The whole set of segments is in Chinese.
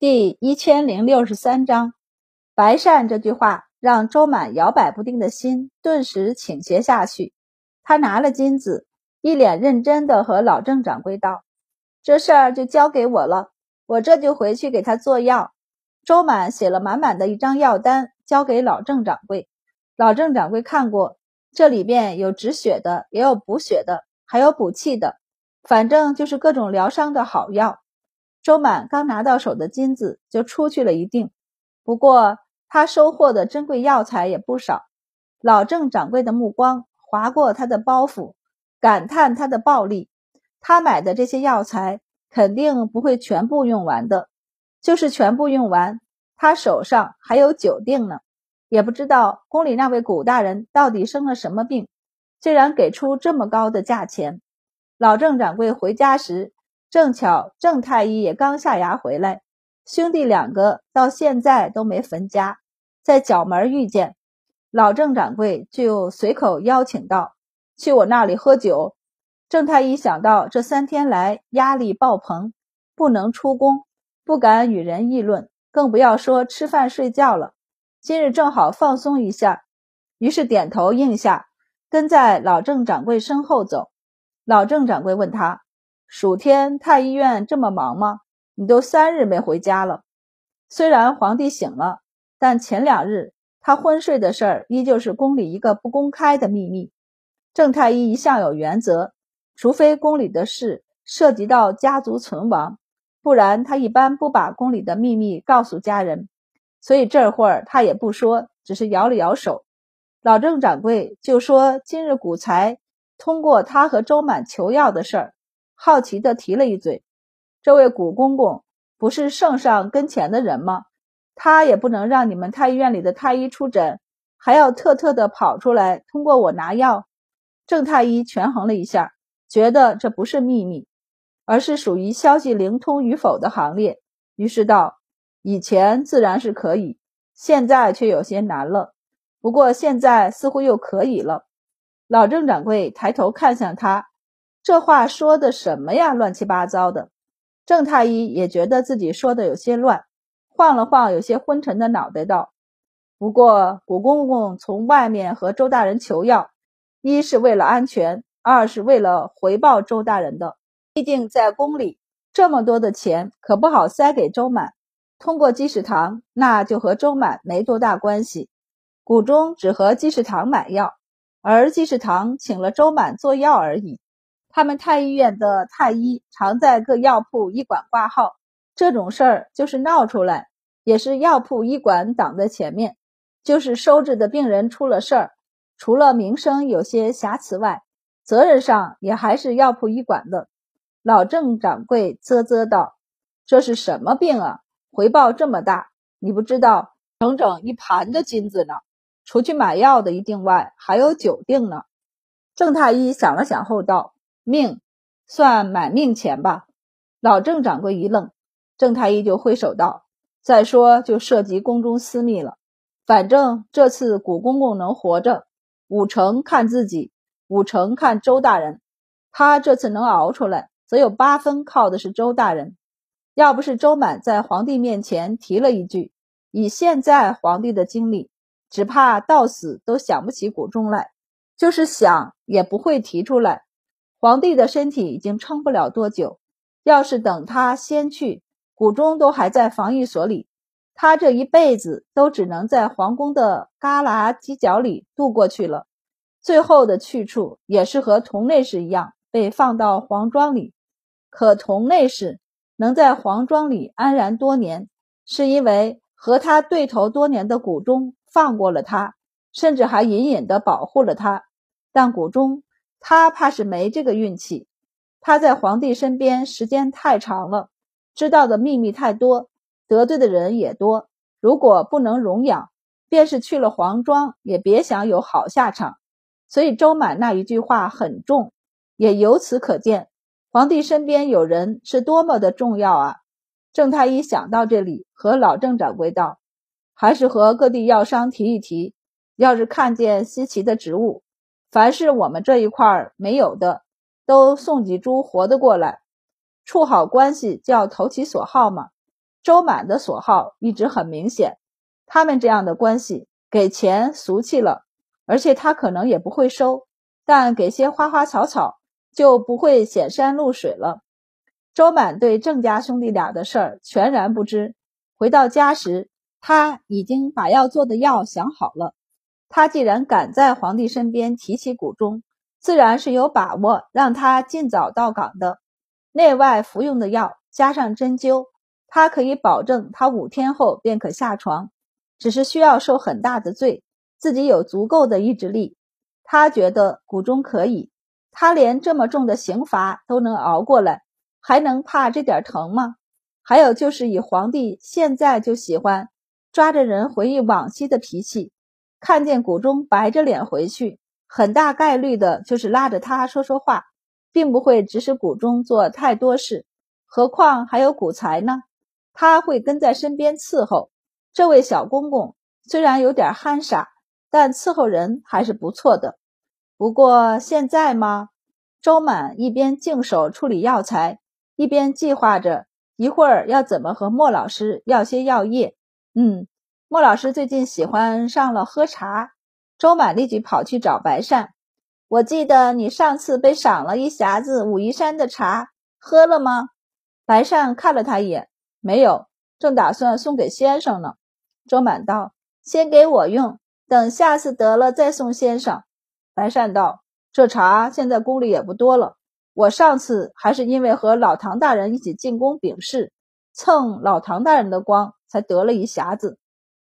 第一千零六十三章，白善这句话让周满摇摆不定的心顿时倾斜下去。他拿了金子，一脸认真的和老郑掌柜道：“这事儿就交给我了，我这就回去给他做药。”周满写了满满的一张药单，交给老郑掌柜。老郑掌柜看过，这里边有止血的，也有补血的，还有补气的，反正就是各种疗伤的好药。周满刚拿到手的金子就出去了一锭，不过他收获的珍贵药材也不少。老郑掌柜的目光划过他的包袱，感叹他的暴利。他买的这些药材肯定不会全部用完的，就是全部用完，他手上还有九锭呢。也不知道宫里那位古大人到底生了什么病，竟然给出这么高的价钱。老郑掌柜回家时。正巧郑太医也刚下衙回来，兄弟两个到现在都没分家，在角门遇见老郑掌柜，就随口邀请道：“去我那里喝酒。”郑太医想到这三天来压力爆棚，不能出宫，不敢与人议论，更不要说吃饭睡觉了。今日正好放松一下，于是点头应下，跟在老郑掌柜身后走。老郑掌柜问他。暑天太医院这么忙吗？你都三日没回家了。虽然皇帝醒了，但前两日他昏睡的事儿依旧是宫里一个不公开的秘密。郑太医一向有原则，除非宫里的事涉及到家族存亡，不然他一般不把宫里的秘密告诉家人。所以这会儿他也不说，只是摇了摇手。老郑掌柜就说：“今日古才通过他和周满求药的事儿。”好奇地提了一嘴：“这位古公公不是圣上跟前的人吗？他也不能让你们太医院里的太医出诊，还要特特的跑出来通过我拿药。”郑太医权衡了一下，觉得这不是秘密，而是属于消息灵通与否的行列，于是道：“以前自然是可以，现在却有些难了。不过现在似乎又可以了。”老郑掌柜抬头看向他。这话说的什么呀？乱七八糟的。郑太医也觉得自己说的有些乱，晃了晃有些昏沉的脑袋，道：“不过古公公从外面和周大人求药，一是为了安全，二是为了回报周大人的。毕竟在宫里这么多的钱，可不好塞给周满。通过积食堂，那就和周满没多大关系。谷中只和积食堂买药，而积食堂请了周满做药而已。”他们太医院的太医常在各药铺医馆挂号，这种事儿就是闹出来，也是药铺医馆挡在前面。就是收治的病人出了事儿，除了名声有些瑕疵外，责任上也还是药铺医馆的。老郑掌柜啧啧道：“这是什么病啊？回报这么大，你不知道，整整一盘的金子呢。除去买药的一锭外，还有九锭呢。”郑太医想了想后道。命，算买命钱吧。老郑掌柜一愣，郑太医就挥手道：“再说就涉及宫中私密了。反正这次古公公能活着，五成看自己，五成看周大人。他这次能熬出来，则有八分靠的是周大人。要不是周满在皇帝面前提了一句，以现在皇帝的精力，只怕到死都想不起古中来，就是想也不会提出来。”皇帝的身体已经撑不了多久，要是等他先去，谷中都还在防御所里，他这一辈子都只能在皇宫的旮旯犄角里度过去了。最后的去处也是和同内侍一样，被放到皇庄里。可同内侍能在皇庄里安然多年，是因为和他对头多年的谷中放过了他，甚至还隐隐的保护了他。但谷中。他怕是没这个运气。他在皇帝身边时间太长了，知道的秘密太多，得罪的人也多。如果不能容养，便是去了皇庄，也别想有好下场。所以周满那一句话很重，也由此可见，皇帝身边有人是多么的重要啊！郑太医想到这里，和老郑掌柜道：“还是和各地药商提一提，要是看见稀奇的植物。”凡是我们这一块儿没有的，都送几株活的过来，处好关系就要投其所好嘛。周满的所好一直很明显。他们这样的关系，给钱俗气了，而且他可能也不会收，但给些花花草草就不会显山露水了。周满对郑家兄弟俩的事儿全然不知。回到家时，他已经把要做的药想好了。他既然敢在皇帝身边提起谷中，自然是有把握让他尽早到岗的。内外服用的药加上针灸，他可以保证他五天后便可下床。只是需要受很大的罪，自己有足够的意志力。他觉得谷中可以，他连这么重的刑罚都能熬过来。还能怕这点疼吗？还有就是以皇帝现在就喜欢抓着人回忆往昔的脾气，看见谷中白着脸回去，很大概率的就是拉着他说说话，并不会指使谷中做太多事。何况还有谷才呢，他会跟在身边伺候。这位小公公虽然有点憨傻，但伺候人还是不错的。不过现在嘛，周满一边净手处理药材。一边计划着一会儿要怎么和莫老师要些药液。嗯，莫老师最近喜欢上了喝茶。周满立即跑去找白善。我记得你上次被赏了一匣子武夷山的茶，喝了吗？白善看了他一眼，没有，正打算送给先生呢。周满道：“先给我用，等下次得了再送先生。”白善道：“这茶现在宫里也不多了。”我上次还是因为和老唐大人一起进宫禀事，蹭老唐大人的光，才得了一匣子。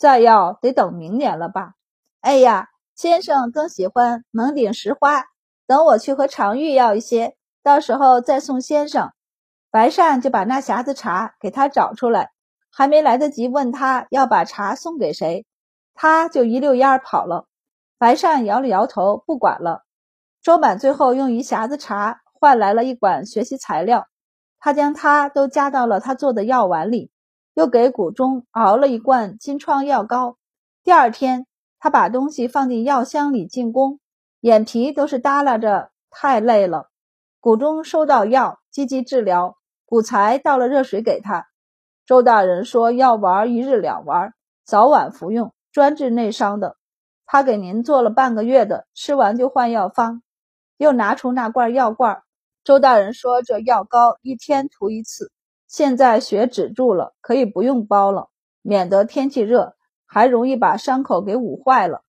再要得等明年了吧？哎呀，先生更喜欢蒙顶石花，等我去和常玉要一些，到时候再送先生。白善就把那匣子茶给他找出来，还没来得及问他要把茶送给谁，他就一溜烟跑了。白善摇了摇头，不管了。周满最后用一匣子茶。换来了一管学习材料，他将它都加到了他做的药丸里，又给谷中熬了一罐金疮药膏。第二天，他把东西放进药箱里进宫，眼皮都是耷拉着，太累了。谷中收到药，积极治疗。谷才倒了热水给他。周大人说药丸一日两丸，早晚服用，专治内伤的。他给您做了半个月的，吃完就换药方。又拿出那罐药罐。周大人说：“这药膏一天涂一次，现在血止住了，可以不用包了，免得天气热还容易把伤口给捂坏了。”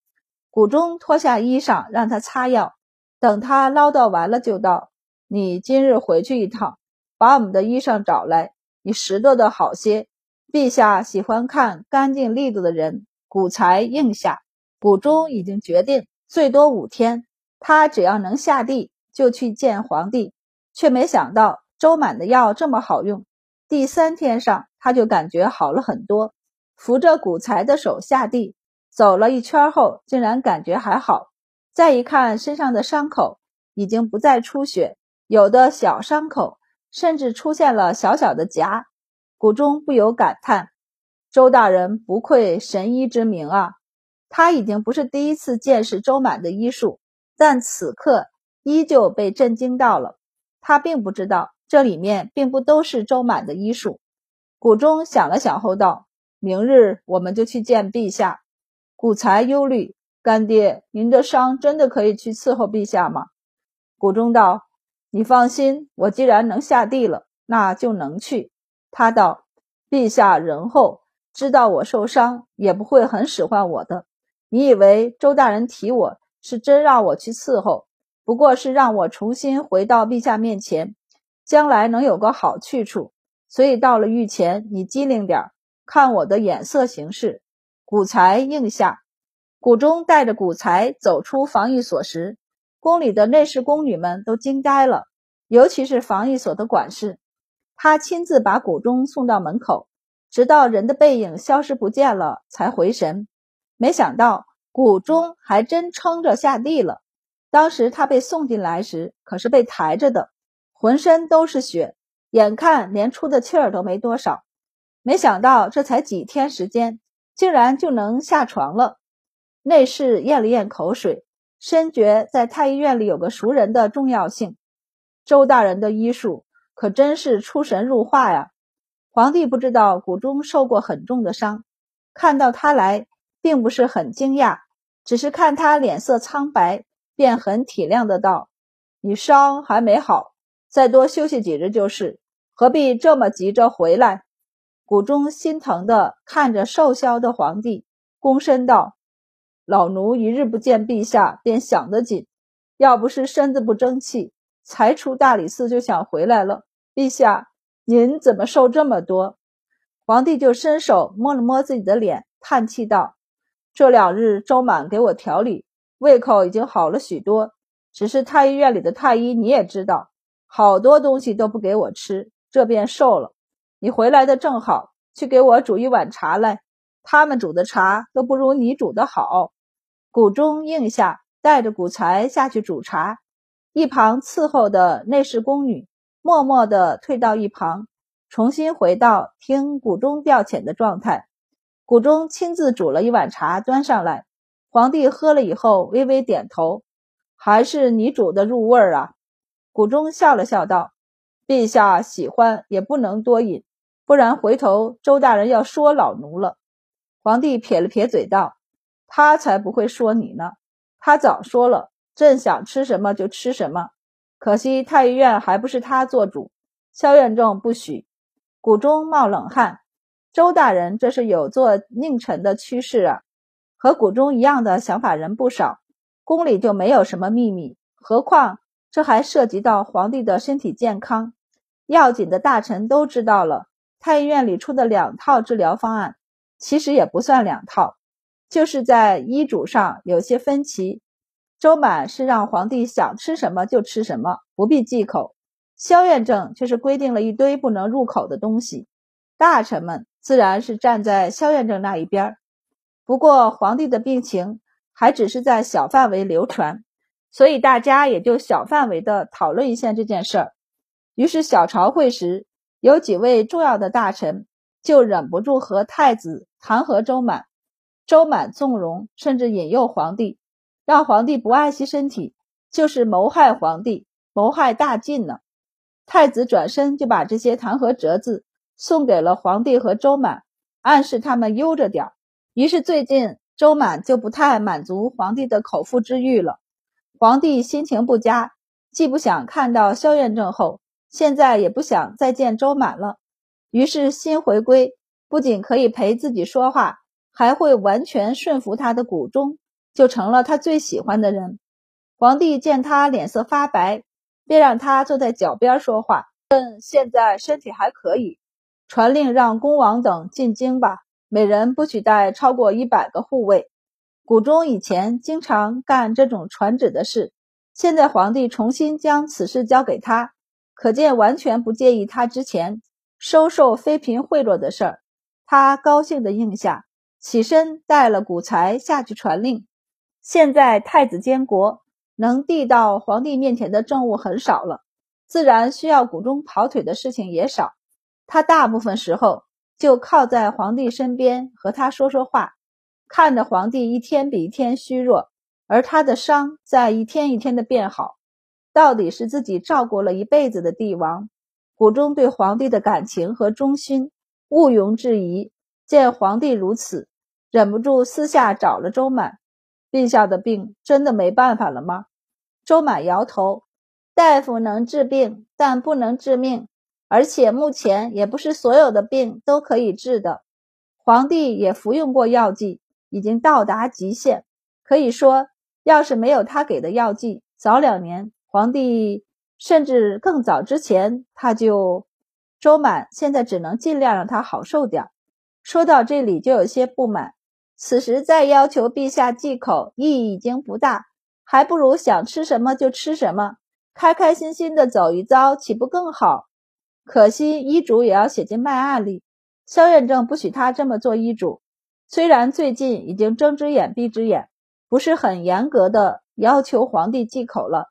谷中脱下衣裳让他擦药，等他唠叨完了，就道：“你今日回去一趟，把我们的衣裳找来，你拾掇的好些。陛下喜欢看干净利落的人。”谷才应下。谷中已经决定，最多五天，他只要能下地，就去见皇帝。却没想到周满的药这么好用。第三天上，他就感觉好了很多，扶着谷才的手下地走了一圈后，竟然感觉还好。再一看身上的伤口，已经不再出血，有的小伤口甚至出现了小小的痂。谷中不由感叹：周大人不愧神医之名啊！他已经不是第一次见识周满的医术，但此刻依旧被震惊到了。他并不知道这里面并不都是周满的医术。谷中想了想后道：“明日我们就去见陛下。”谷才忧虑：“干爹，您的伤真的可以去伺候陛下吗？”谷中道：“你放心，我既然能下地了，那就能去。”他道：“陛下仁厚，知道我受伤，也不会很使唤我的。你以为周大人提我是真让我去伺候？”不过是让我重新回到陛下面前，将来能有个好去处。所以到了御前，你机灵点看我的眼色行事。古才应下，谷中带着古才走出防御所时，宫里的内侍宫女们都惊呆了，尤其是防御所的管事。他亲自把谷中送到门口，直到人的背影消失不见了，才回神。没想到谷中还真撑着下地了。当时他被送进来时，可是被抬着的，浑身都是血，眼看连出的气儿都没多少。没想到这才几天时间，竟然就能下床了。内侍咽了咽口水，深觉在太医院里有个熟人的重要性。周大人的医术可真是出神入化呀！皇帝不知道谷中受过很重的伤，看到他来，并不是很惊讶，只是看他脸色苍白，便很体谅的道：“你伤还没好，再多休息几日就是，何必这么急着回来？”谷中心疼的看着瘦削的皇帝，躬身道：“老奴一日不见陛下，便想得紧，要不是身子不争气，才出大理寺就想回来了。陛下。”您怎么瘦这么多？皇帝就伸手摸了摸自己的脸，叹气道：“这两日周满给我调理，胃口已经好了许多。只是太医院里的太医你也知道，好多东西都不给我吃，这便瘦了。你回来的正好，去给我煮一碗茶来。他们煮的茶都不如你煮的好。”谷中应下，带着谷才下去煮茶。一旁伺候的内侍宫女。默默地退到一旁，重新回到听谷中调遣的状态。谷中亲自煮了一碗茶端上来，皇帝喝了以后微微点头：“还是你煮的入味儿啊。”谷中笑了笑道：“陛下喜欢也不能多饮，不然回头周大人要说老奴了。”皇帝撇了撇嘴道：“他才不会说你呢，他早说了，朕想吃什么就吃什么。”可惜太医院还不是他做主，萧院正不许。谷中冒冷汗，周大人这是有做佞臣的趋势啊！和谷中一样的想法人不少，宫里就没有什么秘密，何况这还涉及到皇帝的身体健康。要紧的大臣都知道了，太医院里出的两套治疗方案，其实也不算两套，就是在医嘱上有些分歧。周满是让皇帝想吃什么就吃什么，不必忌口；萧院正却是规定了一堆不能入口的东西。大臣们自然是站在萧院正那一边。不过皇帝的病情还只是在小范围流传，所以大家也就小范围的讨论一下这件事儿。于是小朝会时，有几位重要的大臣就忍不住和太子弹劾周满，周满纵容甚至引诱皇帝。让皇帝不爱惜身体，就是谋害皇帝，谋害大晋呢。太子转身就把这些弹劾折子送给了皇帝和周满，暗示他们悠着点儿。于是最近周满就不太满足皇帝的口腹之欲了。皇帝心情不佳，既不想看到萧院正后，现在也不想再见周满了。于是新回归，不仅可以陪自己说话，还会完全顺服他的谷中。就成了他最喜欢的人。皇帝见他脸色发白，便让他坐在脚边说话。朕现在身体还可以，传令让恭王等进京吧，每人不许带超过一百个护卫。谷中以前经常干这种传旨的事，现在皇帝重新将此事交给他，可见完全不介意他之前收受妃嫔贿赂的事儿。他高兴地应下，起身带了谷才下去传令。现在太子监国能递到皇帝面前的政务很少了，自然需要谷中跑腿的事情也少。他大部分时候就靠在皇帝身边和他说说话，看着皇帝一天比一天虚弱，而他的伤在一天一天的变好。到底是自己照顾了一辈子的帝王，谷中对皇帝的感情和忠心毋庸置疑。见皇帝如此，忍不住私下找了周满。陛下的病真的没办法了吗？周满摇头，大夫能治病，但不能治命，而且目前也不是所有的病都可以治的。皇帝也服用过药剂，已经到达极限，可以说，要是没有他给的药剂，早两年，皇帝甚至更早之前，他就周满现在只能尽量让他好受点。说到这里，就有些不满。此时再要求陛下忌口，意义已经不大，还不如想吃什么就吃什么，开开心心的走一遭，岂不更好？可惜医嘱也要写进脉案里，萧院正不许他这么做医嘱。虽然最近已经睁只眼闭只眼，不是很严格的要求皇帝忌口了，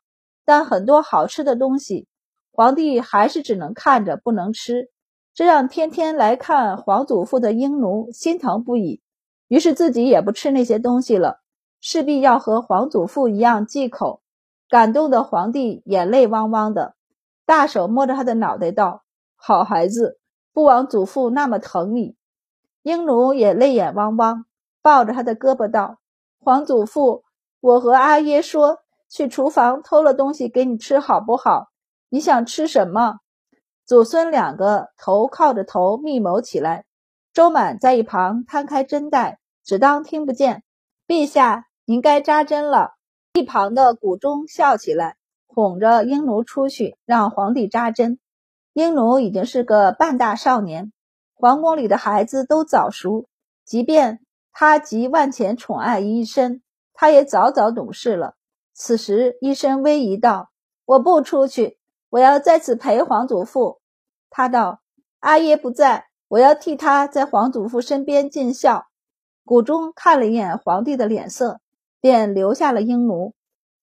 但很多好吃的东西，皇帝还是只能看着不能吃，这让天天来看皇祖父的英奴心疼不已。于是自己也不吃那些东西了，势必要和皇祖父一样忌口。感动的皇帝眼泪汪汪的，大手摸着他的脑袋道：“好孩子，不。”枉祖父那么疼你。”英奴也泪眼汪汪，抱着他的胳膊道：“皇祖父，我和阿耶说去厨房偷了东西给你吃，好不好？你想吃什么？”祖孙两个头靠着头密谋起来。周满在一旁摊开针带，只当听不见。陛下，您该扎针了。一旁的谷中笑起来，哄着英奴出去让皇帝扎针。英奴已经是个半大少年，皇宫里的孩子都早熟，即便他集万千宠爱于一身，他也早早懂事了。此时医生威仪道：“我不出去，我要在此陪皇祖父。”他道：“阿爷不在。”我要替他在皇祖父身边尽孝。谷中看了一眼皇帝的脸色，便留下了鹰奴。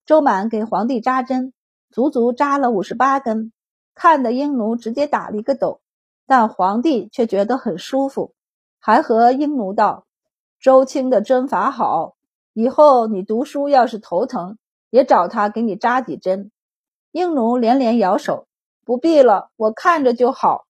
周满给皇帝扎针，足足扎了五十八根，看得鹰奴直接打了一个抖。但皇帝却觉得很舒服，还和英奴道：“周青的针法好，以后你读书要是头疼，也找他给你扎几针。”英奴连连摇手：“不必了，我看着就好。”